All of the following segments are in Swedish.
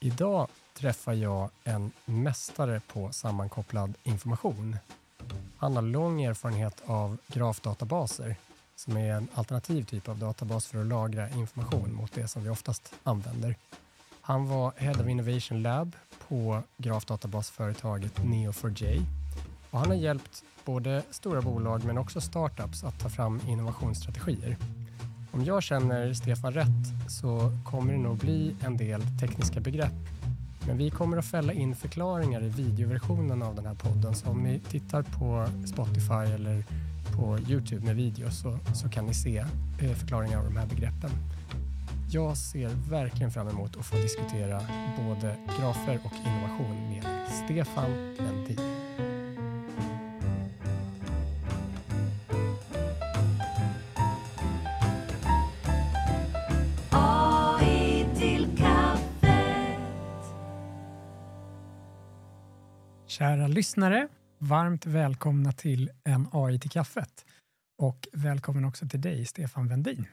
Idag träffar jag en mästare på sammankopplad information. Han har lång erfarenhet av grafdatabaser som är en alternativ typ av databas för att lagra information mot det som vi oftast använder. Han var Head of Innovation Lab på grafdatabasföretaget Neo4j och han har hjälpt både stora bolag men också startups att ta fram innovationsstrategier. Om jag känner Stefan rätt så kommer det nog bli en del tekniska begrepp men vi kommer att fälla in förklaringar i videoversionen av den här podden så om ni tittar på Spotify eller på Youtube med video så, så kan ni se eh, förklaringar av de här begreppen. Jag ser verkligen fram emot att få diskutera både grafer och innovation med Stefan Lendin. Lyssnare, varmt välkomna till en AI till kaffet. Och välkommen också till dig, Stefan Wendin.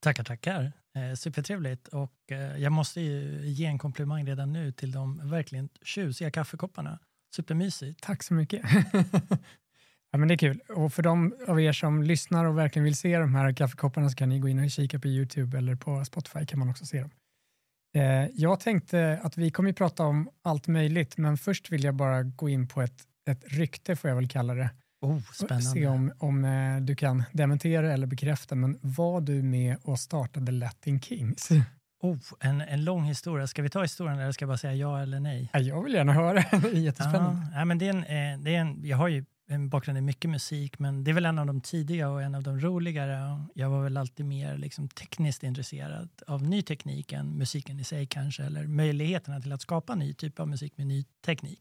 Tackar, tackar. Eh, supertrevligt. Och eh, jag måste ju ge en komplimang redan nu till de verkligen tjusiga kaffekopparna. Supermysigt. Tack så mycket. ja, men det är kul. Och för de av er som lyssnar och verkligen vill se de här kaffekopparna så kan ni gå in och kika på Youtube eller på Spotify kan man också se dem. Eh, jag tänkte att vi kommer att prata om allt möjligt, men först vill jag bara gå in på ett, ett rykte, får jag väl kalla det. Oh, spännande. Se om, om eh, du kan dementera eller bekräfta, men var du med och startade Latin Kings? Oh, en, en lång historia. Ska vi ta historien eller ska jag bara säga ja eller nej? Ja, jag vill gärna höra, det är jättespännande. Ja, men det är en, eh, det är en, jag har ju en bakgrund i mycket musik, men det är väl en av de tidiga och en av de roligare. Jag var väl alltid mer liksom, tekniskt intresserad av ny teknik än musiken i sig kanske, eller möjligheterna till att skapa ny typ av musik med ny teknik.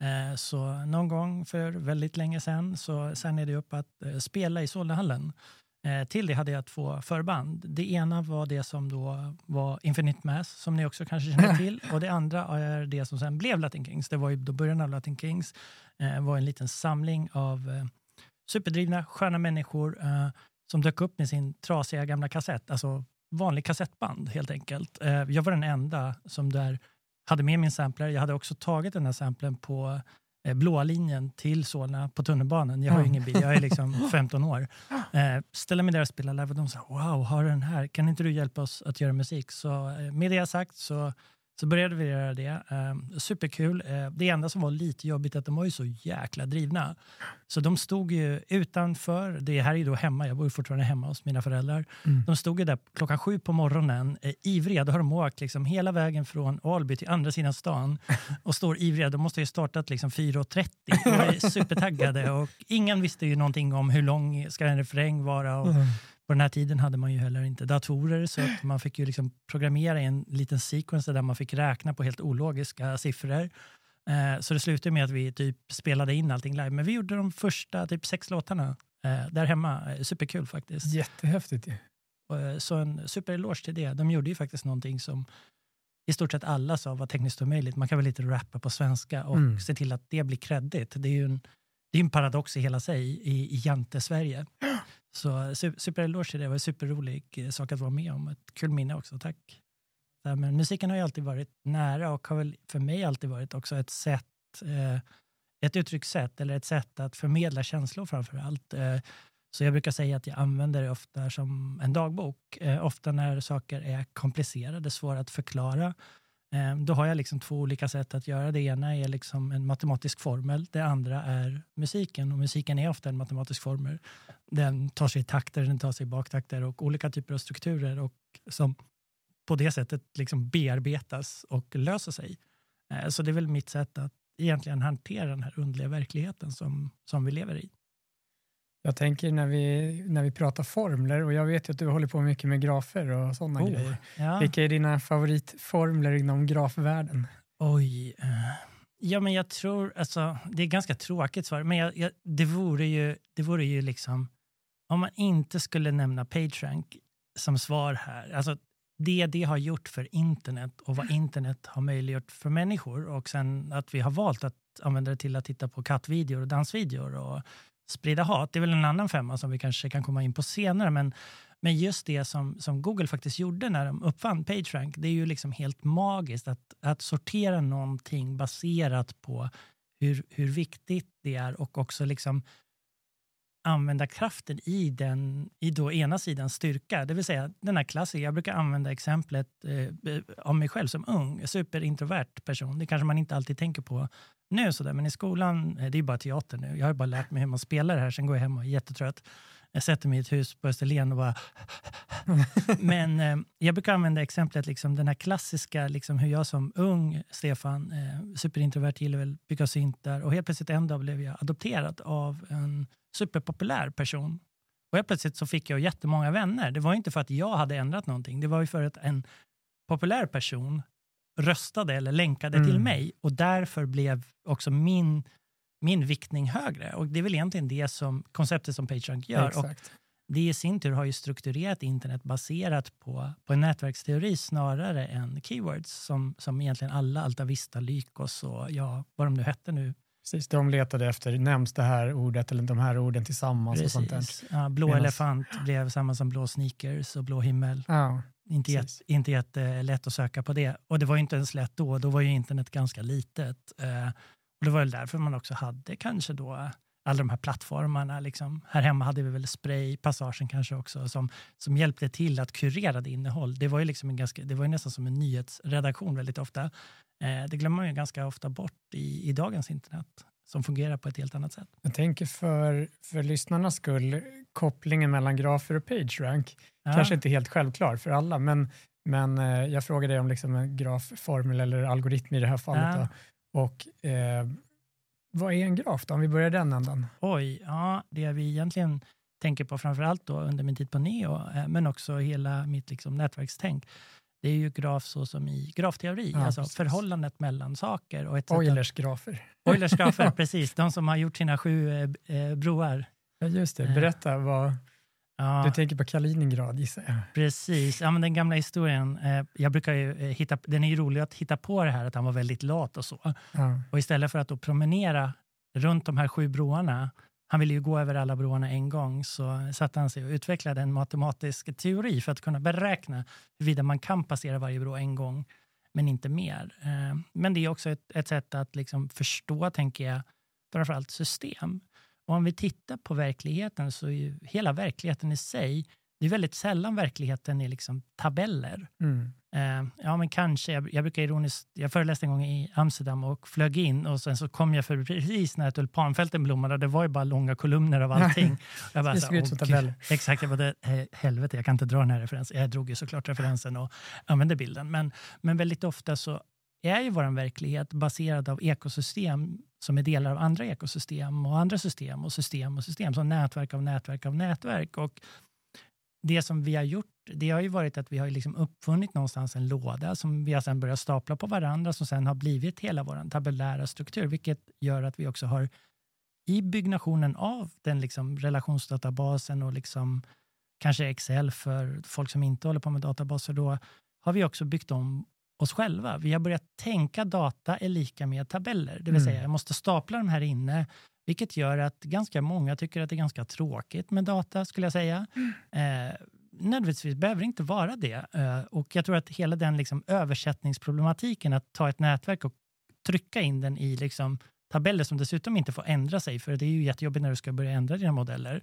Eh, så någon gång för väldigt länge sedan så signade det upp att eh, spela i Solnahallen. Eh, Till det hade jag två förband. Det ena var det som då var Infinite Mass, som ni också kanske känner till. Och det andra är det som sen blev Latin Kings. Det var ju då början av Latin Kings. Eh, var en liten samling av eh, superdrivna, sköna människor eh, som dök upp med sin trasiga gamla kassett. Alltså vanlig kassettband helt enkelt. Jag var den enda som där hade med min sampler. Jag hade också tagit den här samplern på blåa linjen till Solna på tunnelbanan. Jag har ju ingen bil, jag är liksom 15 år. Eh, ställer mig där och spelar live och de sa wow, har du den här? Kan inte du hjälpa oss att göra musik? Så eh, med det sagt så, så började vi göra det. Eh, superkul. Eh, det enda som var lite jobbigt att de var ju så jäkla drivna. Så de stod ju utanför, det här är ju då hemma, jag bor ju fortfarande hemma hos mina föräldrar. Mm. De stod ju där klockan sju på morgonen, eh, ivriga. Då har de åkt liksom hela vägen från Alby till andra sidan stan och står ivriga. De måste ju startat liksom 4.30 och är supertaggade. Och ingen visste ju någonting om hur lång ska en refräng vara. Och Mm. På den här tiden hade man ju heller inte datorer så att man fick ju liksom programmera en liten sequence där man fick räkna på helt ologiska siffror. Eh, så det slutade med att vi typ spelade in allting live. Men vi gjorde de första typ sex låtarna eh, där hemma. Eh, Superkul faktiskt. Jättehäftigt ju. Eh, Så en supereloge till det. De gjorde ju faktiskt någonting som i stort sett alla sa var tekniskt omöjligt. Man kan väl lite rappa på svenska och Mm. se till att det blir kredit. Det är ju en, det är en paradox i hela sig i, i Jante-Sverige. Så eh, supereloge till det. Det var en superrolig eh, sak att vara med om. Ett kul minne också. Tack. Ja, Men musiken har ju alltid varit nära och har väl för mig alltid varit också ett sätt eh, ett uttryckssätt eller ett sätt att förmedla känslor framför allt. Eh, så jag brukar säga att jag använder det ofta som en dagbok. Eh, ofta när saker är komplicerade, svåra att förklara. Ehm, då har jag liksom två olika sätt att göra. Det ena är liksom en matematisk formel. Det andra är musiken. Och musiken är ofta en matematisk formel. Den tar sig i takter, den tar sig i baktakter och olika typer av strukturer och som på det sättet liksom bearbetas och löser sig. Ehm, så det är väl mitt sätt att egentligen hantera den här underliga verkligheten som, som vi lever i. Jag tänker när vi, när vi pratar formler och jag vet ju att du håller på mycket med grafer och sådana Oh, grejer. ja. Vilka är dina favoritformler inom grafvärlden? Oj. eh, Ja, men jag tror, alltså, det är ganska tråkigt svar, men jag, jag, det, vore ju, det vore ju liksom, om man inte skulle nämna PageRank som svar här, alltså det det har gjort för internet och vad internet har möjliggjort för människor och sen att vi har valt att använda det till att titta på kattvideor och dansvideor och sprida hat, det är väl en annan femma som vi kanske kan komma in på senare, men Men just det som, som Google faktiskt gjorde när de uppfann PageRank, det är ju liksom helt magiskt att, att sortera någonting baserat på hur, hur viktigt det är och också liksom använda kraften i den i då ena sidans styrka. Det vill säga den här klassiska, jag brukar använda exemplet eh, av mig själv som ung, superintrovert person. Det kanske man inte alltid tänker på nu sådär, men i skolan, eh, det är bara teater nu. Jag har bara lärt mig hur man spelar det här, sen går jag hem och är jättetrött. Jag sätter mig i ett hus på Österlen och bara... Men eh, jag brukar använda exemplet, liksom, den här klassiska, liksom, hur jag som ung Stefan, eh, superintrovert, gillar väl bygga syntar och helt plötsligt en dag blev jag adopterad av en superpopulär person. Och helt plötsligt så fick jag jättemånga vänner. Det var inte för att jag hade ändrat någonting, det var ju för att en populär person röstade eller länkade Mm. till mig och därför blev också min, min viktning högre. Och det är väl egentligen det som konceptet som PageRank gör. Och Exakt. det i sin tur har ju strukturerat internet baserat på, på en nätverksteori snarare än keywords som, som egentligen alla, Altavista, Lykos och ja, vad de nu hette nu. Precis, de letade efter, nämns det här ordet eller de här orden tillsammans och sånt. Precis. Ja, blå Medans- elefant blev samma som blå sneakers och blå himmel. Ja, Inte, jätte, Precis. inte jättelätt att söka på det. Och det var ju inte ens lätt då, då var ju internet ganska litet. Eh, och det var väl därför man också hade kanske då alla de här plattformarna. Liksom. Här hemma hade vi väl Spray, Passagen kanske också, som, som hjälpte till att kurera det innehåll. Det var ju, liksom en ganska, det var ju nästan som en nyhetsredaktion väldigt ofta. Eh, det glömmer man ju ganska ofta bort i, i dagens internet, som fungerar på ett helt annat sätt. jag tänker för, för lyssnarnas skull, kopplingen mellan grafer och PageRank Ja. kanske inte är helt självklar för alla, men, men eh, jag frågar dig om liksom en grafformel eller algoritm i det här fallet. Ja. Och eh, vad är en graf då, om vi börjar den ändan? Oj, ja, det vi egentligen tänker på framförallt då under min tid på Neo, eh, men också hela mitt liksom nätverkstänk, det är ju graf så som i grafteori, Ja, alltså precis. förhållandet mellan saker. Och ett Eulers grafer. Eulers grafer, precis. De som har gjort sina sju eh, eh, broar. Ja, just det. Eh. Berätta, vad, Ja, du tänker på Kaliningrad gissar jag. precis. Ja, men den gamla historien, eh, jag brukar ju eh, hitta, den är ju rolig att hitta på det här att han var väldigt lat och så. Ja. Och istället för att då promenera runt de här sju broarna, han ville ju gå över alla broarna en gång, så satte han sig och utvecklade en matematisk teori för att kunna beräkna huruvida man kan passera varje bro en gång, men inte mer. Eh, Men det är också ett, ett sätt att liksom förstå, tänker jag, framförallt system. Och om vi tittar på verkligheten så är ju hela verkligheten i sig, det är väldigt sällan verkligheten är liksom tabeller. Mm. Eh, ja, men kanske. Jag, jag brukar ironiskt, jag föreläste en gång i Amsterdam och flög in och sen så kom jag för precis när tulpanfälten blommade. Det var ju bara långa kolumner av allting. Jag bara Det så såg ut som "Åh, tabeller." gud." Exakt, jag bara, "Eh, helvete, jag kan inte dra den här referensen. Jag drog ju såklart referensen och använde bilden. Men, men väldigt ofta så är ju vår verklighet baserad av ekosystem som är delar av andra ekosystem och andra system och system och system. Så nätverk av nätverk av nätverk. Och det som vi har gjort, det har ju varit att vi har liksom uppfunnit någonstans en låda som vi har sedan börjat stapla på varandra som sen har blivit hela vår tabellära struktur, vilket gör att vi också har i byggnationen av den liksom relationsdatabasen och liksom kanske Excel för folk som inte håller på med databaser, då har vi också byggt om oss själva. Vi har börjat tänka data är lika med tabeller, det vill Mm. säga jag måste stapla de här inne, vilket gör att ganska många tycker att det är ganska tråkigt med data, skulle jag säga. Eh, nödvändigtvis behöver det inte vara det. Eh, och jag tror att hela den liksom översättningsproblematiken, att ta ett nätverk och trycka in den i liksom tabeller som dessutom inte får ändra sig, för det är ju jättejobbigt när du ska börja ändra dina modeller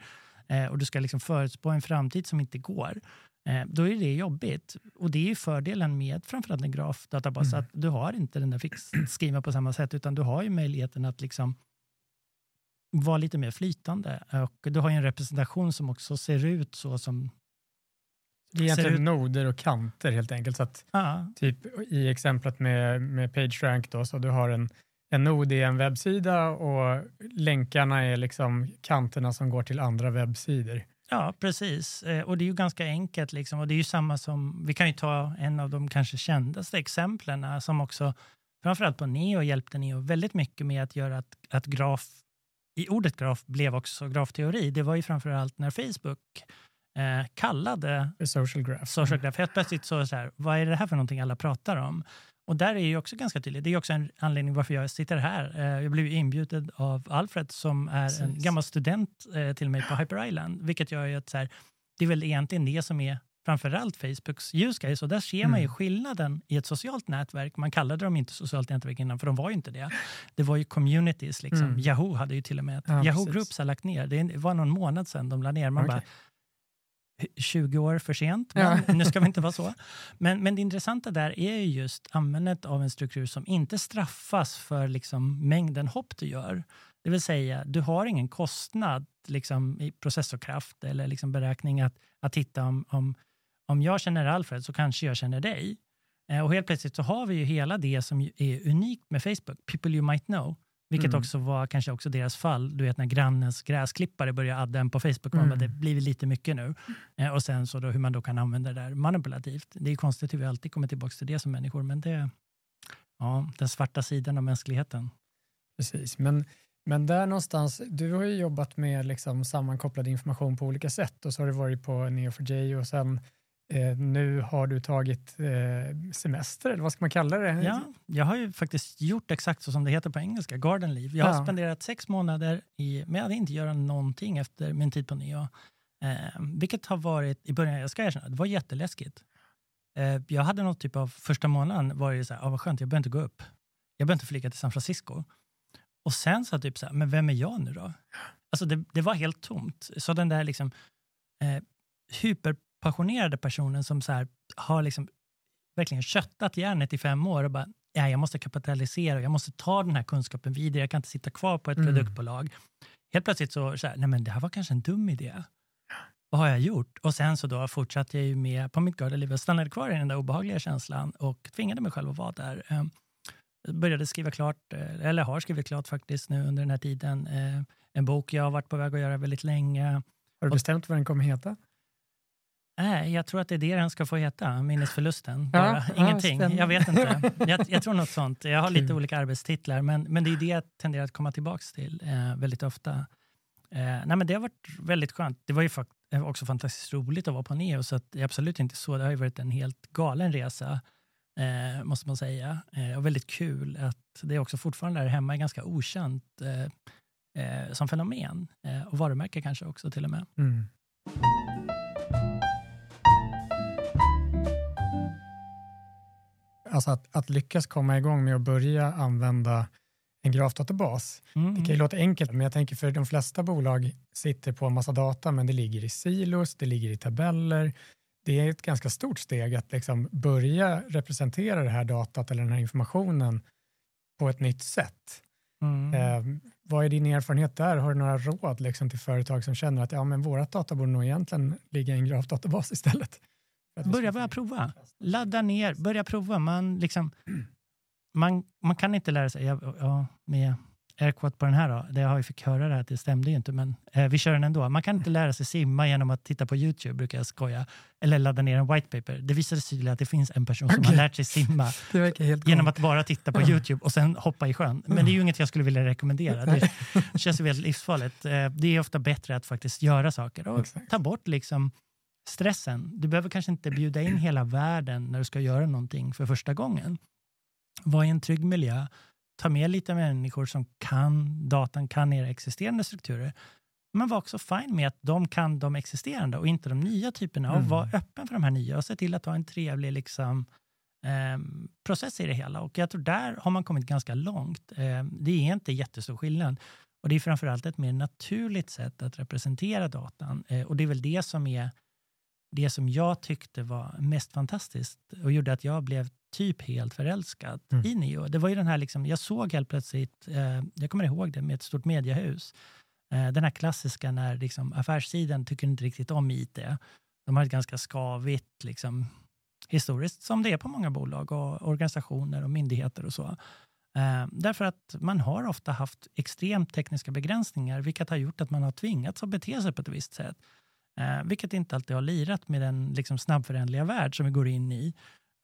och du ska liksom förutspå en framtid som inte går. Eh, då är det jobbigt. Och det är ju fördelen med framförallt en grafdatabas, Mm. att du har inte den där fixskrivna på samma sätt, utan du har ju möjligheten att liksom vara lite mer flytande. Och du har ju en representation som också ser ut så som... Det är egentligen ut- noder och kanter helt enkelt. Så att, typ i exemplet med, med PageRank då, så du har en, en nod i en webbsida och länkarna är liksom kanterna som går till andra webbsidor. Ja, precis. Eh, Och det är ju ganska enkelt. Liksom. Och det är ju samma som, vi kan ju ta en av de kanske kändaste exemplen eh, som också framförallt på Neo hjälpte Neo väldigt mycket med att göra att, att graf, i ordet graf blev också grafteori. Det var ju framförallt när Facebook eh, kallade Social graph. social graph. Helt plötsligt så, så här, vad är det här för någonting alla pratar om? Och där är ju också ganska tydligt. Det är också en anledning varför jag sitter här. Eh, Jag blev ju inbjuden av Alfred som är en Precis. gammal student eh, till mig på Hyper Island, vilket gör ju att så här, det är väl egentligen det som är framförallt Facebooks use case. Och där ser man ju Mm. skillnaden i ett socialt nätverk. Man kallade dem inte socialt nätverk innan, för de var ju inte det. Det var ju communities. Liksom. Mm. Yahoo hade ju till och med ett. Ja, Yahoo precis. Groups har lagt ner. Det var någon månad sedan de la ner. Man Okej. bara, 20 år för sent, Ja. men nu ska vi inte vara så. Men, men det intressanta där är ju just användandet av en struktur som inte straffas för liksom mängden hopp du gör. Det vill säga, du har ingen kostnad liksom, i processorkraft eller liksom beräkning att, att hitta om, om, om jag känner Alfred så kanske jag känner dig. Eh, och helt plötsligt så har vi ju hela det som är unikt med Facebook, people you might know. Vilket Mm. också var kanske också deras fall. Du vet när grannens gräsklippare började adda en på Facebook. Man bara, Mm. det blir lite mycket nu. Eh, och sen så då hur man då kan använda det där manipulativt. Det är konstigt hur vi alltid kommer tillbaka till det som människor. Men det ja, den svarta sidan av mänskligheten. Precis, men, men där någonstans, du har ju jobbat med liksom sammankopplad information på olika sätt och så har du varit på Neo4j och sen eh, nu har du tagit eh, semester, eller vad ska man kalla det? Ja, jag har ju faktiskt gjort exakt så som det heter på engelska, garden leave. Jag har Ja. spenderat sex månader i, med att inte göra någonting efter min tid på Neo. Eh, vilket har varit, i början, jag ska erkänna, det var jätteläskigt. Eh, jag hade något typ av, första månaden var det så här, ah, vad skönt, jag behöver inte gå upp. Jag behöver inte flyga till San Francisco. Och sen så typ så här, men vem är jag nu då? Alltså det, det var helt tomt. Så den där liksom eh, hyperpassionerade personen som så här, har liksom verkligen köttat järnet i fem år och bara, ja, jag måste kapitalisera, jag måste ta den här kunskapen vidare, jag kan inte sitta kvar på ett Mm. produktbolag. Helt plötsligt så, så här, nej men det här var kanske en dum idé. Vad har jag gjort? Och sen så då fortsatte jag ju med på mitt gardenliv. Jag stannade kvar i den där obehagliga känslan och tvingade mig själv att vara där. Eh, började skriva klart, eh, eller har skrivit klart faktiskt nu under den här tiden, eh, en bok jag har varit på väg att göra väldigt länge. Har du bestämt vad den kommer heta? Nej, jag tror att det är det den ska få heta, minnesförlusten. Ja, Bara. ja, Ingenting. spännande. jag vet inte. Jag, jag tror något sånt. Jag har lite olika arbetstitlar, men, men det är det jag tenderar att komma tillbaka till eh, väldigt ofta. Eh, nej, men det har varit väldigt skönt. Det var ju fakt- eh, också fantastiskt roligt att vara på Neo, så att det är absolut inte så. Det har ju varit en helt galen resa, eh, måste man säga. Eh, och väldigt kul att det också fortfarande här hemma är ganska okänt eh, som fenomen. Och varumärke kanske också till och med. Mm. Alltså att, att lyckas komma igång med att börja använda en grafdatabas. Mm. Det kan ju låta enkelt, men jag tänker för de flesta bolag sitter på en massa data, men det ligger i silos, det ligger i tabeller. Det är ett ganska stort steg att liksom börja representera det här datat eller den här informationen på ett nytt sätt. Mm. Eh, vad är din erfarenhet där? Har du några råd liksom, till företag som känner att ja, men vårat data borde nog egentligen ligga i en grafdatabas istället? Börja bara prova. Ladda ner, börja prova. Man, liksom, man, man kan inte lära sig, ja, ja, med airquote på den här då, det har jag fick höra det här, det stämde ju inte, men eh, vi kör den ändå. Man kan inte lära sig simma genom att titta på YouTube, brukar jag skoja, eller ladda ner en white paper. Det visade sig tydligt att det finns en person som har Okej. lärt sig simma genom att bara titta på YouTube och sen hoppa i sjön. Men det är ju inget jag skulle vilja rekommendera. Det känns ju väldigt livsfarligt. Eh, Det är ofta bättre att faktiskt göra saker och ta bort liksom stressen. Du behöver kanske inte bjuda in hela världen när du ska göra någonting för första gången. Var i en trygg miljö. Ta med lite människor som kan datan, kan era existerande strukturer. Men var också fine med att de kan de existerande och inte de nya typerna. Och Mm. var öppen för de här nya och se till att ha en trevlig liksom, ehm, process i det hela. Och jag tror där har man kommit ganska långt. Ehm, det är inte jättestor skillnad. Och det är framförallt ett mer naturligt sätt att representera datan. Eh, och det är väl det som är det som jag tyckte var mest fantastiskt och gjorde att jag blev typ helt förälskad Mm. i Neo. Det var ju den här, liksom, jag såg helt plötsligt, eh, jag kommer ihåg det med ett stort mediehus, eh, den här klassiska när liksom, affärssidan tycker inte riktigt om IT. De har ett ganska skavigt liksom, historiskt, som det är på många bolag och organisationer och myndigheter och så. Eh, därför att man har ofta haft extremt tekniska begränsningar, vilket har gjort att man har tvingats att bete sig på ett visst sätt. Eh, vilket inte alltid har lirat med den liksom, snabbföränderliga värld som vi går in i.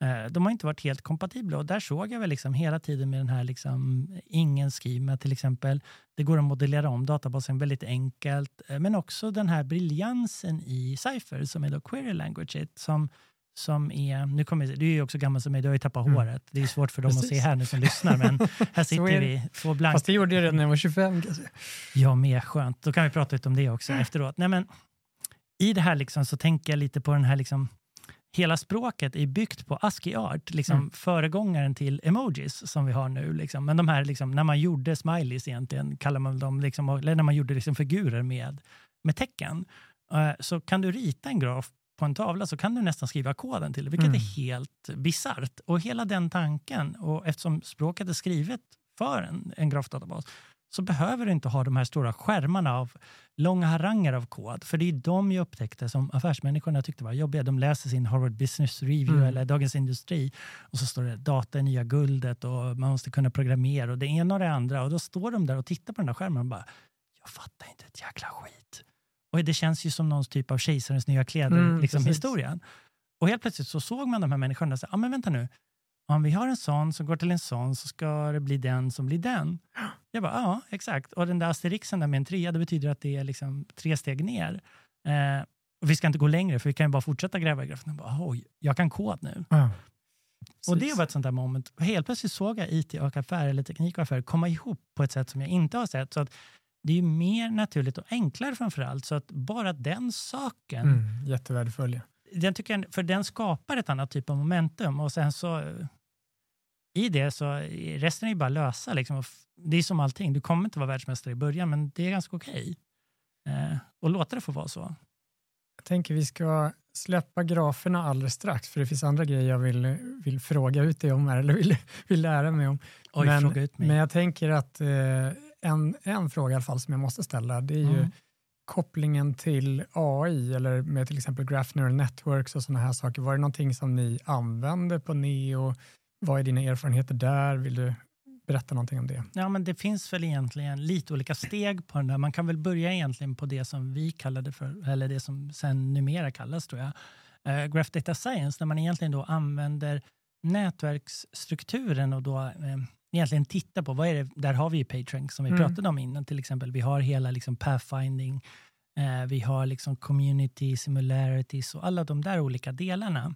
Eh, de har inte varit helt kompatibla och där såg jag väl liksom hela tiden med den här liksom, ingen schema till exempel. Det går att modellera om databasen väldigt enkelt, eh, men också den här briljansen i Cypher som är då query language som som är, nu kommer, du är ju också gammal som mig, du har ju tappat Mm. håret. Det är svårt för dem att se Precis. här nu som lyssnar, men här sitter vi, två blanka Fast det gjorde jag redan när jag var 25. Kan jag säga. jag med, skönt. Då kan vi prata lite om det också Mm. efteråt. Nej, men, i det här liksom så tänker jag lite på den här liksom, hela språket är byggt på ASCII art, liksom Mm. föregångaren till emojis som vi har nu. Liksom. Men de här, liksom, när man gjorde smileys egentligen, kallar man dem, liksom, eller när man gjorde liksom, figurer med, med tecken, eh, så kan du rita en graf på en tavla så kan du nästan skriva koden till det, vilket Mm. är helt bisarrt. Och hela den tanken, och eftersom språket är skrivet för en, en grafdatabas, så behöver du inte ha de här stora skärmarna av långa haranger av kod. För det är de jag upptäckte som affärsmänniskorna tyckte var jobbiga. De läser sin Harvard Business Review Mm. eller Dagens Industri och så står det data är nya guldet och man måste kunna programmera och det ena och det andra. Och då står de där och tittar på den där skärmen och bara, jag fattar inte ett jäkla skit. Och det känns ju som någon typ av kejsarens nya kläder, Mm, liksom precis. historien. Och helt plötsligt så såg man de här människorna och sa, ja men vänta nu, om vi har en sån som går till en sån så ska det bli den som blir den. Jag bara, ja exakt. Och den där asterixen där med en trea, det betyder att det är liksom tre steg ner. Eh, och vi ska inte gå längre för vi kan ju bara fortsätta gräva i grafen. Jag bara, Oj, jag kan kod nu. Ja. Och det var ett sånt där moment. Och Helt plötsligt såg jag IT och affär eller teknik och affär komma ihop på ett sätt som jag inte har sett. Så att det är ju mer naturligt och enklare framför allt. Så att bara den saken, Mm, jättevärdefull. Den tycker jag, för den skapar ett annat typ av momentum. Och sen så eh, i det så resten är ju bara lösa. Liksom. Det är som allting, du kommer inte vara världsmästare i början men det är ganska okej. Eh, och låta det få vara så. Jag tänker vi ska släppa graferna alldeles strax, för det finns andra grejer jag vill, vill fråga ut dig om här, eller vill, vill lära mig om. Oj, men, fråga ut mig. men jag tänker att eh, en, en fråga i alla fall som jag måste ställa, det är ju Mm kopplingen till AI eller med till exempel Graph Neural Networks och sådana här saker. Var det någonting som ni använde på Neo? Vad är dina erfarenheter där? Vill du berätta någonting om det? Ja, men det finns väl egentligen lite olika steg på den där. Man kan väl börja egentligen på det som vi kallade för, eller det som sen numera kallas tror jag, eh, Graph Data Science, där man egentligen då använder nätverksstrukturen och då eh, egentligen tittar på, vad är det, där har vi ju PageRank som vi Mm. pratade om innan till exempel. Vi har hela liksom pathfinding, eh, vi har liksom community, similarities och alla de där olika delarna.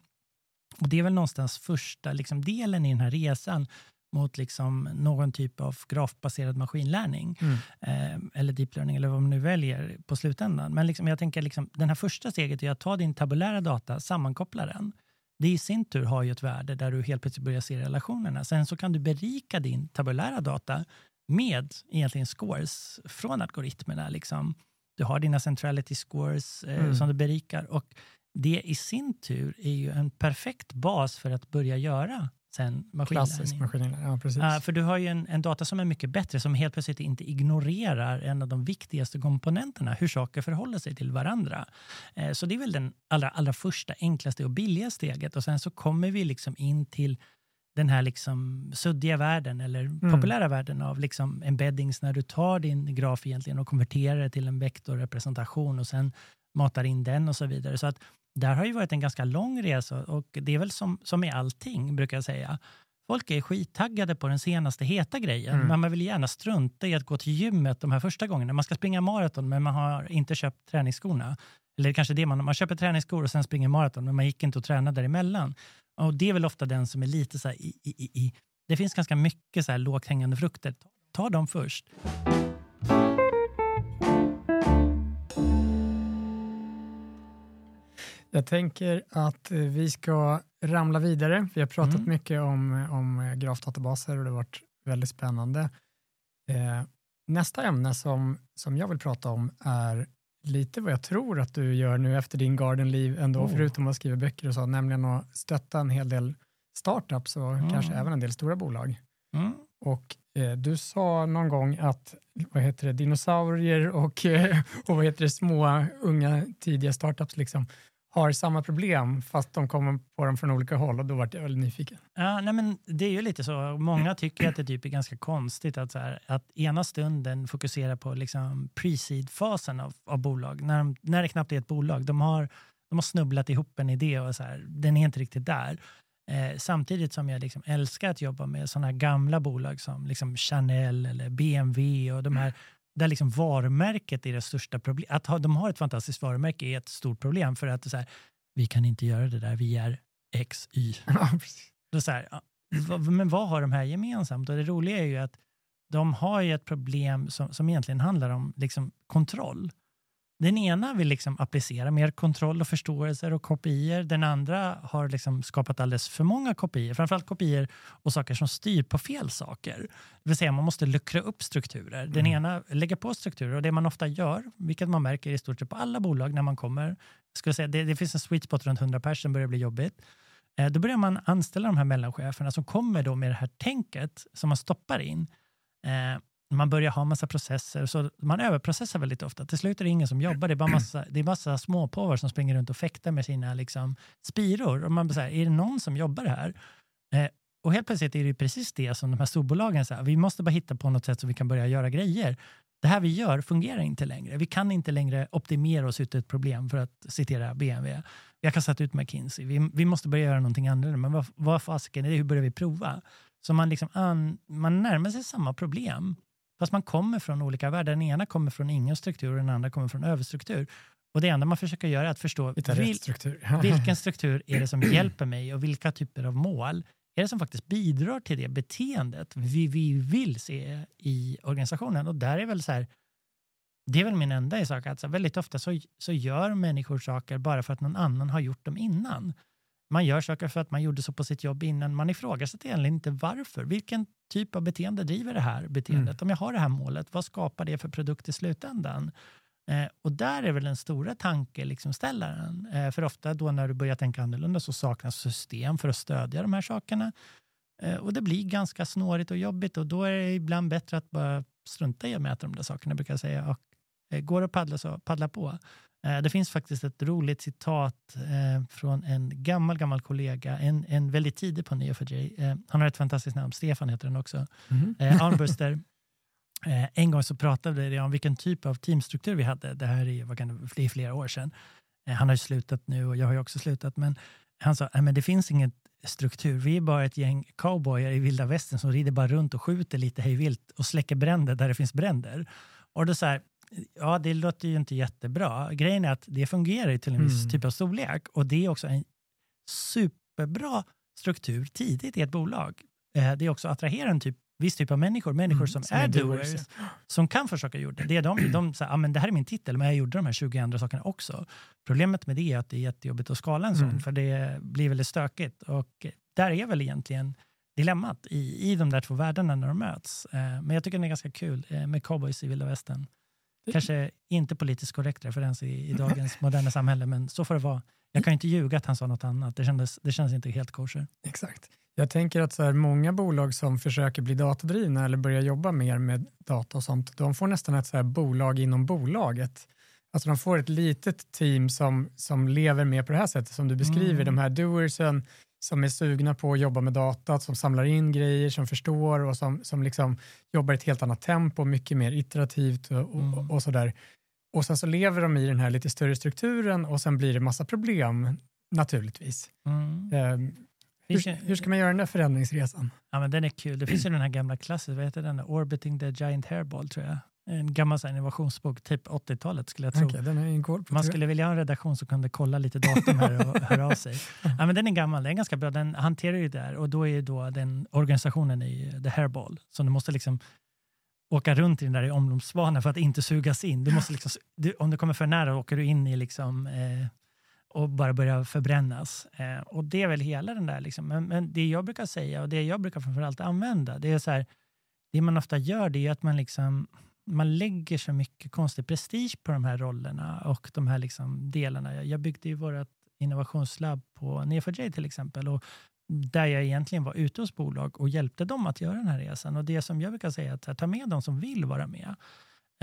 Och det är väl någonstans första liksom, delen i den här resan mot liksom någon typ av grafbaserad maskinlärning Mm. eh, eller deep learning eller vad man nu väljer på slutändan. Men liksom, jag tänker liksom, den här första steget är att ta din tabulära data, sammankoppla den. Det i sin tur har ju ett värde där du helt plötsligt börjar se relationerna. Sen så kan du berika din tabulära data med egentligen scores från algoritmerna. Liksom. Du har dina centrality scores eh, Mm. som du berikar och det i sin tur är ju en perfekt bas för att börja göra sen Klassisk maskinlärning. maskinlärning, ja precis. Ja, för du har ju en, en data som är mycket bättre, som helt plötsligt inte ignorerar en av de viktigaste komponenterna, hur saker förhåller sig till varandra. Eh, så det är väl den allra, allra första, enklaste och billiga steget. Och sen så kommer vi liksom in till den här liksom suddiga världen eller populära världen av liksom embeddings när du tar din graf egentligen och konverterar det till en vektorrepresentation och sen matar in den och så vidare. Så att där har ju varit en ganska lång resa och det är väl som, som med allting brukar jag säga. Folk är skittaggade på den senaste heta grejen, Mm. men man vill gärna strunta i att gå till gymmet de här första gångerna. Man ska springa maraton, men man har inte köpt träningsskorna. Eller kanske det man, man köper träningsskor och sen springer maraton, men man gick inte och tränade däremellan. Och det är väl ofta den som är lite så här i, i, i, i. Det finns ganska mycket så här lågt hängande frukter. Ta dem först. Jag tänker att eh, vi ska ramla vidare. Vi har pratat Mm. mycket om, om eh, grafdatabaser och det har varit väldigt spännande. Eh, nästa ämne som, som jag vill prata om är lite vad jag tror att du gör nu efter din garden leave ändå, Oh. förutom att skriva böcker och så, nämligen att stötta en hel del startups och Mm. kanske även en del stora bolag. Mm. Och eh, du sa någon gång att vad heter det, dinosaurier och, eh, och vad heter det, små, unga, tidiga startups liksom, har samma problem fast de kommer på dem från olika håll och då vart jag väldigt nyfiken. Ja, nej men det är ju lite så. Många tycker att det typ är ganska konstigt att, så här, att ena stunden fokusera på liksom pre-seed-fasen av, av bolag. När, de, när det knappt är ett bolag. De har, de har snubblat ihop en idé och så här, den är inte riktigt där. Eh, samtidigt som jag liksom älskar att jobba med sådana gamla bolag som liksom Chanel eller BMW och de här där liksom varumärket är det största problemet. Att ha, de har ett fantastiskt varumärke är ett stort problem för att så här, vi kan inte göra det där, vi är X, Y. Ja, precis. Då så här, men vad har de här gemensamt? Och det roliga är ju att de har ju ett problem som, som egentligen handlar om liksom kontroll. Den ena vill liksom applicera mer kontroll och förståelser och kopior. Den andra har liksom skapat alldeles för många kopior, framförallt kopior och saker som styr på fel saker. Det vill säga man måste luckra upp strukturer. Den ena lägger på strukturer och det man ofta gör, vilket man märker i stort sett på alla bolag när man kommer, skulle säga, det, det finns en sweet spot runt 100 personer, börjar bli jobbigt. Eh, Då börjar man anställa de här mellancheferna som kommer då med det här tänket som man stoppar in. Eh, man börjar ha massa processer, så man överprocessar väldigt ofta. Till slut är det ingen som jobbar, det är bara massa, det är massa småpåvar som springer runt och fäktar med sina liksom, spiror. Och man blir så här, är det någon som jobbar här? Eh, och helt plötsligt är det ju precis det som de här storbolagen säger, vi måste bara hitta på något sätt så vi kan börja göra grejer. Det här vi gör fungerar inte längre. Vi kan inte längre optimera oss ut ett problem, för att citera BMW. Vi har kastat ut McKinsey. Vi, vi måste börja göra någonting annorlunda. Men vad, vad fasiken är det? Hur börjar vi prova? Så man, liksom an, man närmar sig samma problem, fast man kommer från olika världar. Den ena kommer från ingen struktur och den andra kommer från överstruktur. Och det enda man försöker göra är att förstå vil, struktur. vilken struktur är det som hjälper mig och vilka typer av mål är det som faktiskt bidrar till det beteendet vi, vi vill se i organisationen. Och där är väl så här, det är väl min enda sak, att så väldigt ofta så, så gör människor saker bara för att någon annan har gjort dem innan. Man gör saker för att man gjorde så på sitt jobb innan. Man ifrågasätter egentligen inte varför. Vilken typ av beteende driver det här beteendet? Om jag har det här målet, vad skapar det för produkt i slutändan? Eh, och där är väl den stora tankeställaren. Eh, för ofta då när du börjar tänka annorlunda så saknas system för att stödja de här sakerna. Eh, och det blir ganska snårigt och jobbigt och då är det ibland bättre att bara strunta i att mäta de där sakerna, brukar jag säga. Och, eh, går det att paddla så paddla på. Eh, det finns faktiskt ett roligt citat eh, från en gammal, gammal kollega, en, en väldigt tidig på Neo4j. Eh, han har ett fantastiskt namn, Stefan heter den också. Eh, Armbuster. En gång så pratade vi om vilken typ av teamstruktur vi hade. Det här är, vad kan det, det är flera år sedan. Han har ju slutat nu och jag har ju också slutat. Men han sa att det finns ingen struktur. Vi är bara ett gäng cowboyar i vilda västern som rider bara runt och skjuter lite hejvilt och släcker bränder där det finns bränder. Och då så här, ja det låter ju inte jättebra. Grejen är att det fungerar ju till en viss Mm. typ av storlek och det är också en superbra struktur tidigt i ett bolag. Eh, Det är också att attrahera en typ, viss typ av människor, människor Mm, som, som är doers, doers, som kan få saker gjorda. Det är de, de säger, ah, men det här är min titel, men jag gjorde de här 20 andra sakerna också. Problemet med det är att det är jättejobbigt att skala en sån, Mm. för det blir väldigt stökigt. Och där är väl egentligen dilemmat i, i de där två världarna när de möts. Eh, Men jag tycker det är ganska kul eh, med cowboys i vilda västern. Kanske inte politiskt korrekt referens i, i dagens moderna samhälle, men så får det vara. Jag kan inte ljuga att han sa något annat. Det, kändes, det känns inte helt kosher. Exakt. Jag tänker att så här, många bolag som försöker bli datadrivna eller börja jobba mer med data och sånt, de får nästan ett så här bolag inom bolaget. Alltså de får ett litet team som, som lever mer på det här sättet som du beskriver, Mm. de här doersen som är sugna på att jobba med data, som samlar in grejer, som förstår och som, som liksom jobbar i ett helt annat tempo, mycket mer iterativt och, Mm. och sådär. Och sen så lever de i den här lite större strukturen och sen blir det massa problem naturligtvis. Mm. Finns hur, hur ska man göra den där förändringsresan? Ja, men den är kul. Det finns ju den här gamla klassen, vad heter den? Orbiting the Giant Hairball tror jag. En gammal innovationsbok, typ 80-talet skulle jag tro. Okej, den på. Man skulle vilja ha en redaktion som kunde kolla lite datum här och höra av sig. Ja, men den är gammal, den är ganska bra. Den hanterar ju det här och då är ju då den organisationen i The Hairball. Så du måste liksom åka runt i den där i omloppsbanan för att inte sugas in. Du måste liksom, du, om du kommer för nära åker du in i liksom, eh, och bara börjar förbrännas. Eh, och det är väl hela den där. Liksom. Men, men det jag brukar säga och det jag brukar framförallt använda, det är så här, det man ofta gör det är att man liksom man lägger så mycket konstig prestige på de här rollerna och de här liksom delarna. Jag- byggde ju vårt innovationslabb på Neo4j till exempel och där jag egentligen var ute hos bolag och hjälpte dem att göra den här resan. Och det som jag brukar säga är att här, ta med de som vill vara med.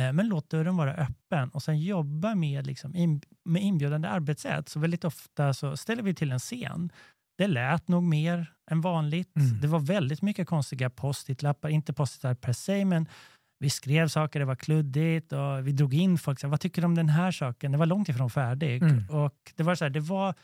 Eh, Men låt dörren vara öppen och sen jobba med, liksom, in, med inbjudande arbetssätt. Så väldigt ofta så ställer vi till en scen. Det lät nog mer än vanligt. Mm. Det var väldigt mycket konstiga post-it-lappar, inte post-it per se, men vi skrev saker, det var kluddigt och vi drog in folk. Så här, Vad tycker du om den här saken? Det var långt ifrån färdigt. Mm. Och det var så här, det var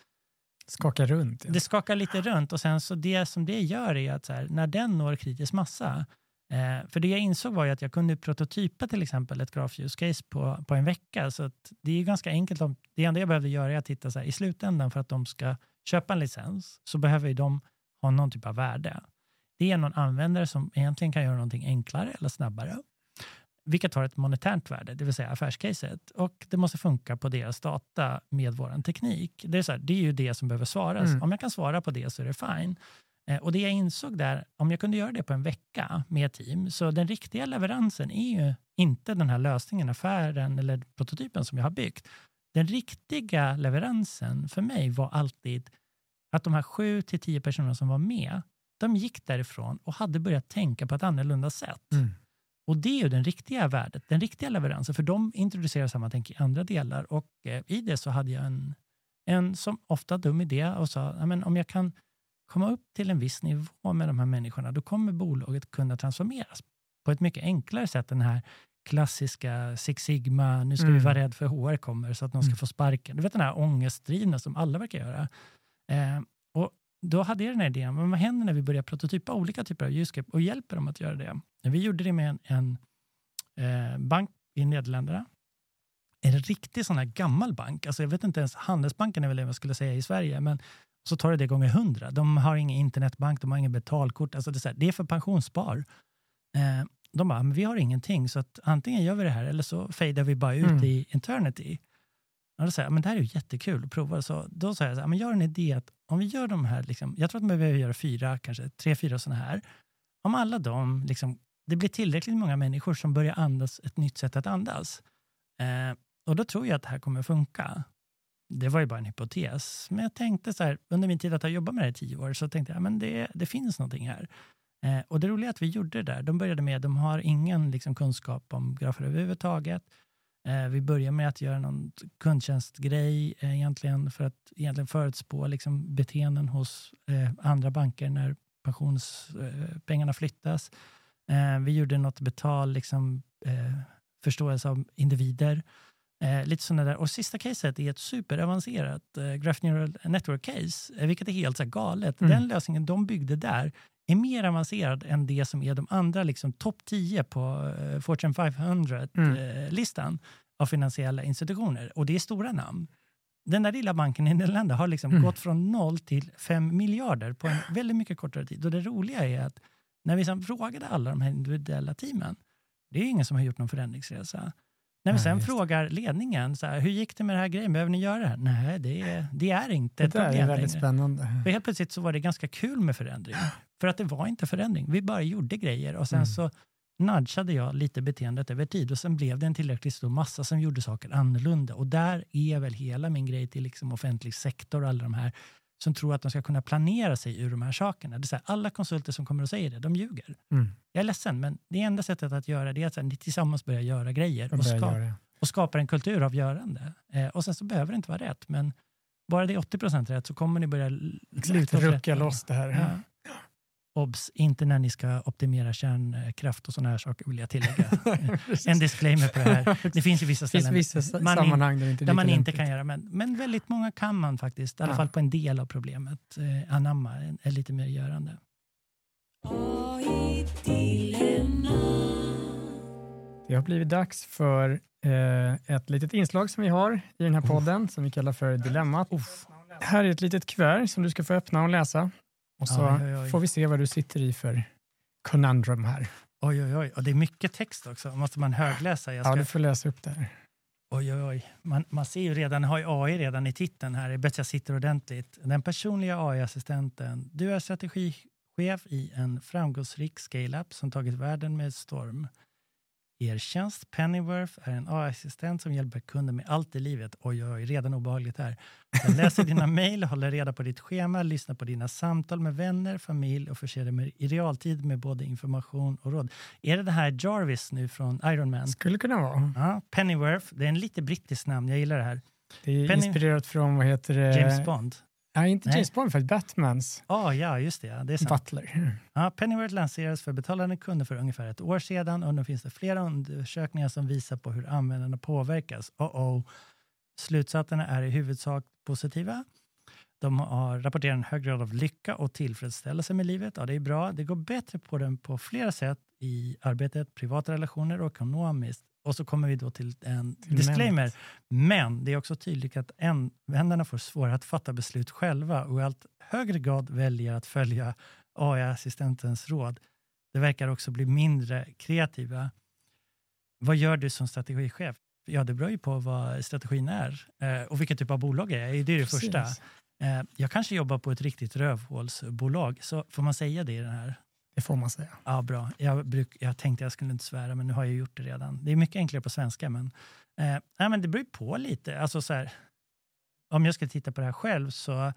Skaka runt. Ja. det skakar lite runt och sen så det som det gör är att så här, när den når kritisk massa, eh, för det jag insåg var ju att jag kunde prototypa till exempel ett graph use case på, på en vecka. Så det är ju ganska enkelt. Om, det enda jag behövde göra är att titta så här, i slutändan för att de ska köpa en licens så behöver ju de ha någon typ av värde. Det är någon användare som egentligen kan göra någonting enklare eller snabbare. Vilket har ett monetärt värde, det vill säga affärscaset. Och det måste funka på deras data med vår teknik. Det är, så här, det är ju det som behöver svaras. Mm. Om jag kan svara på det så är det fine. Eh, och det jag insåg där, om jag kunde göra det på en vecka med team, så den riktiga leveransen är ju inte den här lösningen, affären eller prototypen som jag har byggt. Den riktiga leveransen för mig var alltid att de här sju till tio personerna som var med, de gick därifrån och hade börjat tänka på ett annorlunda sätt. Mm. Och det är ju den riktiga värdet, den riktiga leveransen, för de introducerar samma tänk i andra delar. Och eh, i det så hade jag en, en som ofta dum idé och sa, "Ja, men om jag kan komma upp till en viss nivå med de här människorna, då kommer bolaget kunna transformeras på ett mycket enklare sätt än den här klassiska Six Sigma, nu ska vi Mm. vara rädd för HR kommer så att någon ska Mm. få sparken. Du vet den här ångestdrivna som alla verkar göra. Eh, då hade jag den här idén, men vad händer när vi börjar prototypa olika typer av ljusgrepp och hjälper dem att göra det? Vi gjorde det med en, en eh, bank i Nederländerna. En riktig sån här gammal bank, alltså jag vet inte ens, Handelsbanken är väl det jag skulle säga i Sverige, men så tar det det gånger hundra. De har ingen internetbank, de har ingen betalkort, alltså det, är så här, det är för pensionsspar. Eh, de bara, men vi har ingenting, så att antingen gör vi det här eller så fejdar vi bara ut Mm. i eternity. Och då sa jag, men det här är ju jättekul att prova. Så då sa jag, så här, men jag har en idé att om vi gör de här, liksom, jag tror att man behöver göra fyra, kanske tre, fyra sådana här. Om alla de, liksom, det blir tillräckligt många människor som börjar andas ett nytt sätt att andas. Eh, och då tror jag att det här kommer funka. Det var ju bara en hypotes. Men jag tänkte så här, under min tid att ha jobbat med det i tio år, så tänkte jag, men det, det finns någonting här. Eh, och det roliga är att vi gjorde det där. De började med, de har ingen liksom, kunskap om grafer överhuvudtaget. Eh, vi börjar med att göra någon kundtjänstgrej eh, egentligen för att egentligen förutspå liksom, beteenden hos eh, andra banker när pensionspengarna pengarna flyttas. Vi gjorde något betal, liksom, förståelse av individer. Lite sådana där. Och sista caset är ett superavancerat Graph Neural Network case, eh, vilket är helt så galet. Mm. Den lösningen de byggde där är mer avancerad än det som är de andra liksom, topp 10 på eh, Fortune Mm. 500-listan av finansiella institutioner. Och det är stora namn. Den där lilla banken i Nederländerna har liksom Mm. gått från noll till fem miljarder på en väldigt mycket kortare tid. Och det roliga är att när vi sen frågade alla de här individuella teamen, det är ingen som har gjort någon förändringsresa. När vi sen det. frågar ledningen, så här, hur gick det med det här grejen, behöver ni göra det här? Nej, det är, det är inte Det ett där är problem väldigt längre. spännande. För helt plötsligt så var det ganska kul med förändring. För att det var inte förändring. Vi bara gjorde grejer och sen Mm. så nudgade jag lite beteendet över tid och sen blev det en tillräckligt stor massa som gjorde saker annorlunda. Och där är väl hela min grej till liksom offentlig sektor och alla de här som tror att de ska kunna planera sig ur de här sakerna. Det är så här, alla konsulter som kommer och säger det, de ljuger. Mm. Jag är ledsen, men det enda sättet att göra det är att här, ni tillsammans börjar göra grejer och, ska, göra och skapar en kultur av görande. Eh, och sen så behöver det inte vara rätt, men bara det är 80 rätt så kommer ni börja Exakt, luta åt rucka loss det här. Ja. Obs, inte när ni ska optimera kärnkraft och sådana här saker vill jag tillägga. en disclaimer på det här. Det finns ju vissa Det finns ställen vissa man in- sammanhang där det inte är där man inte kan göra, men, men väldigt många kan man faktiskt, i alla Ja. fall på en del av problemet, eh, anamma, en lite mer görande. Det har blivit dags för eh, ett litet inslag som vi har i den här podden som vi kallar för Dilemmat. Här är ett litet kuvert som du ska få öppna och läsa. Och så Oj, oj, oj. får vi se vad du sitter i för conundrum här. Oj, oj, oj. Och det är mycket text också. Måste man högläsa? Jag Ja, ska... du får läsa upp det här. Oj, oj, oj. Man, man ser ju redan, har ju AI redan i titeln här. Det är bättre att jag sitter ordentligt. Den personliga AI-assistenten. Du är strategichef i en framgångsrik scale-up som tagit världen med storm. Er tjänst Pennyworth är en AI-assistent som hjälper kunder med allt i livet. Oj, oj, oj, redan obehagligt här. Den läser dina mejl, håller reda på ditt schema, lyssnar på dina samtal med vänner, familj och förser dig med, i realtid med både information och råd. Är det det här Jarvis nu från Iron Man? Skulle kunna vara. Ja, Pennyworth, det är en lite brittiskt namn, jag gillar det här. Det är Penny- inspirerat från, vad heter det? James Bond. Nej, inte. James Bond, för Batmans Ah, ja, just det. ja, det är sant. Butler. Ja, Pennyworth lanserades för betalande kunder för ungefär ett år sedan och nu finns det flera undersökningar som visar på hur användarna påverkas. Oh -oh. Slutsatserna är i huvudsak positiva. De har rapporterat en hög grad av lycka och tillfredsställelse med livet. Ja, det är bra. Det går bättre på den på flera sätt i arbetet, privata relationer och ekonomiskt. Och så kommer vi då till en Till disclaimer. Men det är också tydligt att användarna får svårare att fatta beslut själva och i allt högre grad väljer att följa AI-assistentens råd. Det verkar också bli mindre kreativa. vad gör du som strategichef? Ja, det beror ju på vad strategin är eh, och vilken typ av bolag det är. Det är det Precis. första. Eh, jag kanske jobbar på ett riktigt rövhålsbolag, så får man säga det i den här? Det får man säga. Ja, bra. Jag, bruk, jag tänkte jag skulle inte svära, men nu har jag gjort det redan. Det är mycket enklare på svenska, men, eh, nej, men det beror ju på lite. Alltså, så här, om jag ska titta på det här själv så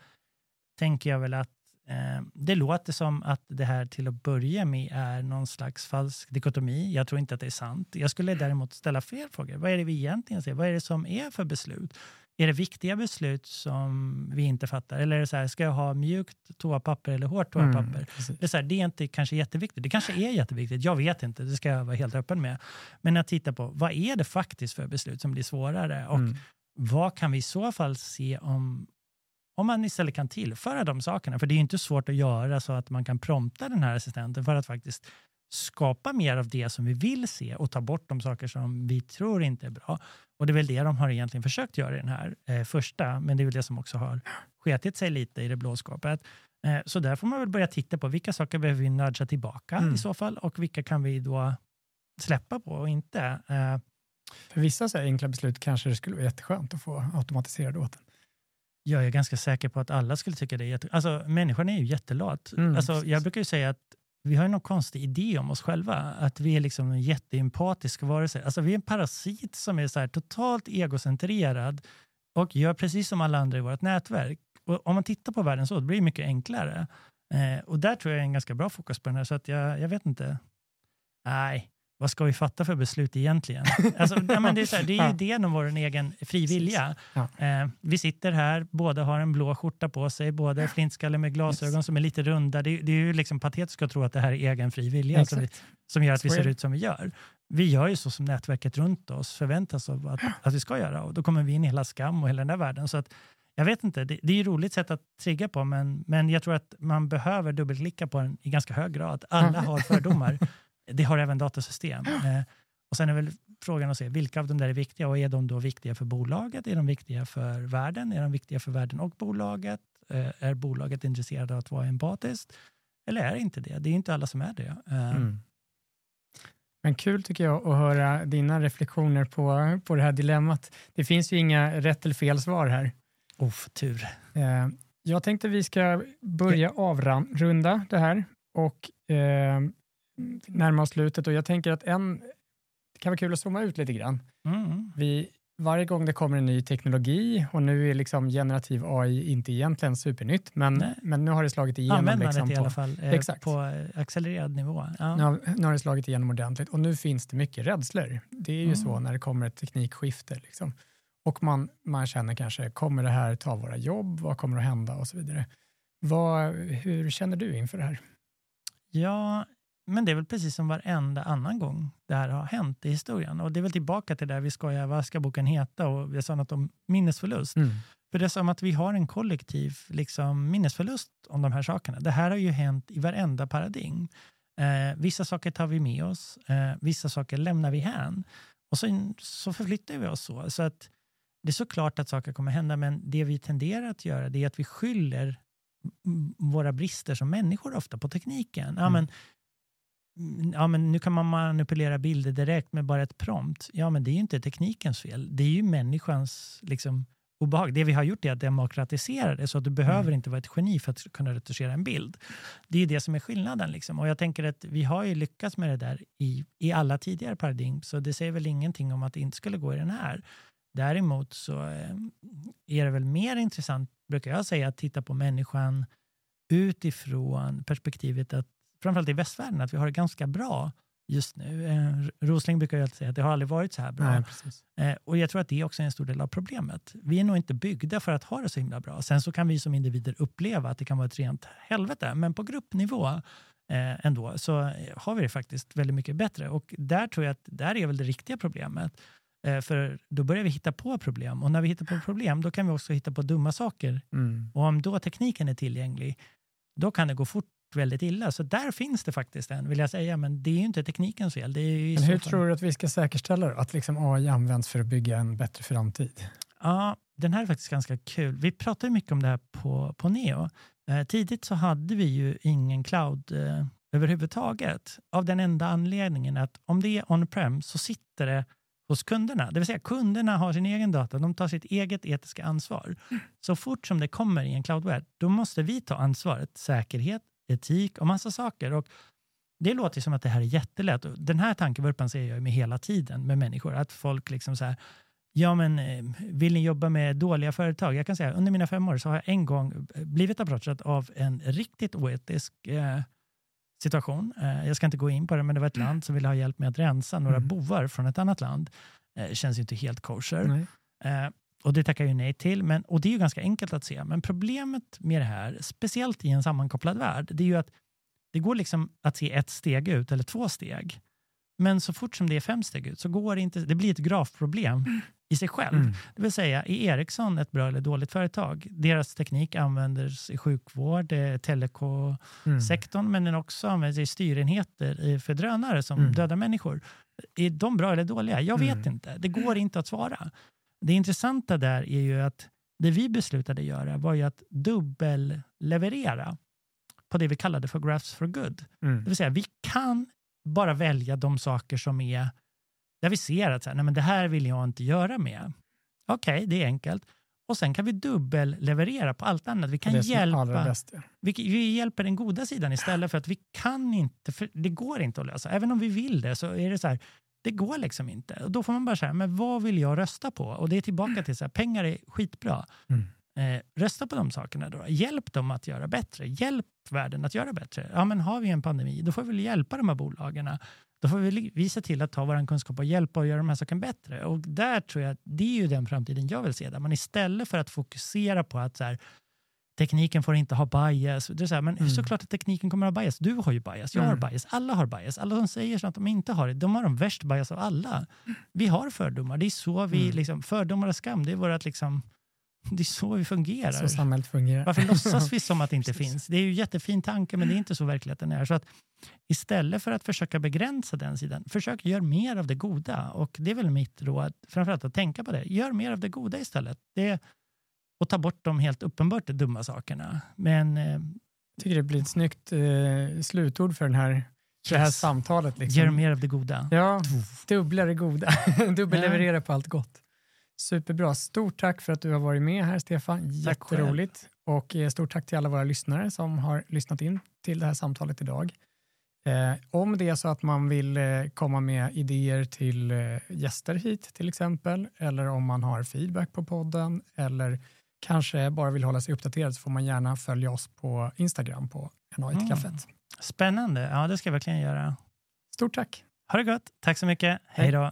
tänker jag väl att eh, det låter som att det här till att börja med är någon slags falsk dikotomi. Jag tror inte att det är sant. Jag skulle däremot ställa fler frågor. Vad är det vi egentligen ser? Vad är det som är för beslut? Är det viktiga beslut som vi inte fattar? Eller är det så här, ska jag ha mjukt toapapper eller hårt toapapper? Mm. Det är, så här, det är inte kanske jätteviktigt. Det kanske är jätteviktigt. Jag vet inte. Det ska jag vara helt öppen med. Men att titta på vad är det faktiskt för beslut som blir svårare? Och Mm. vad kan vi i så fall se om, om man istället kan tillföra de sakerna? För det är ju inte svårt att göra så att man kan prompta den här assistenten för att faktiskt skapa mer av det som vi vill se och ta bort de saker som vi tror inte är bra. Och det är väl det de har egentligen försökt göra i den här eh, första, men det är väl det som också har sketit sig lite i det blåskåpet. Eh, så där får man väl börja titta på vilka saker behöver vi nudga tillbaka Mm. i så fall och vilka kan vi då släppa på och inte. Eh, För vissa så enkla beslut kanske det skulle vara jätteskönt att få automatiserade åt en. Jag är ganska säker på att alla skulle tycka det är jätte... Alltså, människan är ju jättelat. Mm, alltså, jag brukar ju säga att vi har ju någon konstig idé om oss själva. Att vi är liksom en jätteempatisk varelse. Alltså, vi är en parasit som är så här totalt egocentrerad och gör precis som alla andra i vårt nätverk. Och om man tittar på världen så, det blir det mycket enklare. Eh, och där tror jag är en ganska bra fokus på den här. Så att jag, jag vet inte. Nej, vad ska vi fatta för beslut egentligen? Alltså, ja, men det, är så här, det är ju idén om vår egen frivilliga. Ja. Eh, vi sitter här, båda har en blå skjorta på sig, båda är flintskalle med glasögon som är lite runda. Det, det är ju liksom patetiskt att tro att det här är egen fri vilja som, vi, som gör att vi ser ut som vi gör. Vi gör ju så som nätverket runt oss förväntas av att, att vi ska göra och då kommer vi in i hela skam och hela den där världen. Så att, jag vet inte, det, det är ett roligt sätt att trigga på men, men jag tror att man behöver dubbelklicka på den i ganska hög grad. Alla har fördomar. Det har även datasystem. Eh, och sen är väl frågan att se vilka av de där är viktiga och är de då viktiga för bolaget? Är de viktiga för världen? Är de viktiga för världen och bolaget? Eh, är bolaget intresserade av att vara empatiskt? Eller är det inte det? Det är inte alla som är det. Eh, Mm. Men kul tycker jag att höra dina reflektioner på, på det här dilemmat. Det finns ju inga rätt eller fel svar här. Oh, tur. Jag tänkte vi ska börja avrunda det här och närma oss slutet. Och jag tänker att en, det kan vara kul att zooma ut lite grann. Mm. Vi, varje gång det kommer en ny teknologi och nu är liksom generativ AI inte egentligen supernytt, men, Nej. men nu har det slagit igenom. Användandet liksom i alla fall eh, Exakt. på accelererad nivå. Ja. Nu har, nu har det slagit igenom ordentligt och nu finns det mycket rädslor. Det är ju Mm. så när det kommer ett teknikskifte. Liksom. Och man, man känner kanske, kommer det här ta våra jobb? Vad kommer att hända? Och så vidare. Vad, hur känner du inför det här? Ja, men det är väl precis som varenda annan gång det här har hänt i historien. Och det är väl tillbaka till det vi skojar, vad ska boken heta? Och vi sa något om minnesförlust. För det är som att vi har en kollektiv liksom, minnesförlust om de här sakerna. Det här har ju hänt i varenda paradigm. Eh, vissa saker tar vi med oss, eh, vissa saker lämnar vi hän. Och så, så förflyttar vi oss så. så att det är såklart att saker kommer hända, men det vi tenderar att göra det är att vi skyller våra brister som människor ofta på tekniken. Ja, Mm. men, mm, ja, men nu kan man manipulera bilder direkt med bara ett prompt. Ja, men det är ju inte teknikens fel. Det är ju människans liksom, obehag. Det vi har gjort är att demokratisera det så att du behöver inte vara ett geni för att kunna retuschera en bild. Det är ju det som är skillnaden. Liksom. Och jag tänker att vi har ju lyckats med det där i, i alla tidigare paradigm, så det säger väl ingenting om att det inte skulle gå i den här. Däremot så eh, är det väl mer intressant, brukar jag säga, att titta på människan utifrån perspektivet att, framförallt i västvärlden, att vi har det ganska bra just nu. Eh, Rosling brukar ju alltid säga att det har aldrig varit så här bra. Nej. Eh, och jag tror att det också är en stor del av problemet. Vi är nog inte byggda för att ha det så himla bra. Sen så kan vi som individer uppleva att det kan vara ett rent helvete, men på gruppnivå eh, ändå så har vi det faktiskt väldigt mycket bättre. Och där tror jag att där är väl det riktiga problemet. Eh, för då börjar vi hitta på problem och när vi hittar på problem då kan vi också hitta på dumma saker. Mm. Och om då tekniken är tillgänglig, då kan det gå fort väldigt illa. Så där finns det faktiskt en, vill jag säga, men det är ju inte teknikens fel. Det Men hur tror du att vi ska säkerställa då, att liksom AI används för att bygga en bättre framtid? Ja, den här är faktiskt ganska kul. Vi pratar mycket om det här på, på Neo. Eh, tidigt så hade vi ju ingen cloud, eh, överhuvudtaget. Av den enda anledningen att om det är on-prem så sitter det hos kunderna. Det vill säga kunderna har sin egen data, de tar sitt eget etiska ansvar. Så fort som det kommer i en cloudware, då måste vi ta ansvaret. Säkerhet, etik och massa saker. Och det låter som att det här är jättelätt. Den här tankevurpan ser jag med hela tiden med människor. Att folk liksom så här, ja men eh, vill ni jobba med dåliga företag? Jag kan säga under mina fem år så har jag en gång blivit approachad av en riktigt oetisk eh, situation. Eh, jag ska inte gå in på det, men det var ett land som ville ha hjälp med att rensa några Mm. bovar från ett annat land. Eh, känns ju inte helt kosher. Nej. Och det tackar jag ju nej till. Men, och det är ju ganska enkelt att se. Men problemet med det här, speciellt i en sammankopplad värld, det är ju att det går liksom att se ett steg ut eller två steg. Men så fort som det är fem steg ut så går det inte, det blir ett grafproblem i sig själv. Mm. Det vill säga, är Ericsson ett bra eller dåligt företag? Deras teknik används i sjukvård, eh, telekomsektorn, Mm. men den också används i styrenheter för drönare som Mm. dödar människor. Är de bra eller dåliga? Jag vet Mm. inte. Det går inte att svara. Det intressanta där är ju att det vi beslutade göra var ju att dubbelleverera på det vi kallade för graphs for good. Mm. Det vill säga, vi kan bara välja de saker som är där vi ser att så här, nej, men det här vill jag inte göra med. Okej, det är enkelt. Och sen kan vi dubbelleverera på allt annat. Vi kan hjälpa vi, vi hjälper den goda sidan istället för att vi kan inte, för det går inte att lösa. Även om vi vill det så är det så här, det går liksom inte. Och då får man bara säga, men vad vill jag rösta på? Och det är tillbaka till så här, pengar är skitbra. Mm. Eh, rösta på de sakerna då. Hjälp dem att göra bättre. Hjälp världen att göra bättre. Ja, men har vi en pandemi, då får vi väl hjälpa de här bolagen. Då får vi vi se till att ta vår kunskap och hjälpa och göra de här sakerna bättre. Och där tror jag, det är ju den framtiden jag vill se. Där man istället för att fokusera på att så här, tekniken får inte ha bias. Det är så här, men Mm. såklart att tekniken kommer att ha bias. Du har ju bias, jag har Mm. bias, alla har bias. Alla som säger så att de inte har det, de har de värst bias av alla. Vi har fördomar, det är så vi, Mm. liksom, fördomar och skam, det är vårat liksom, det är så vi fungerar. Så samhället fungerar. Varför låtsas vi som att det inte finns? Det är ju en jättefin tanke, men det är inte så verkligheten är. Så att istället för att försöka begränsa den sidan, försök göra mer av det goda. Och det är väl mitt råd, framförallt att tänka på det. Gör mer av det goda istället. Det, och ta bort de helt uppenbart dumma sakerna. Men eh, Jag tycker det blir ett snyggt eh, slutord för, den här, det här Yes. samtalet. Liksom. gör mer av det goda. Ja, dubbla det goda. Dubbelleverera på allt gott. Superbra. Stort tack för att du har varit med här, Stefan. Jätteroligt. Och eh, stort tack till alla våra lyssnare som har lyssnat in till det här samtalet idag. Eh, om det är så att man vill eh, komma med idéer till eh, gäster hit till exempel, eller om man har feedback på podden, eller kanske bara vill hålla sig uppdaterad så får man gärna följa oss på Instagram på NA1-kaffet. Spännande. Ja, det ska jag verkligen göra. Stort tack! Ha det gott. Tack så mycket. Hej då.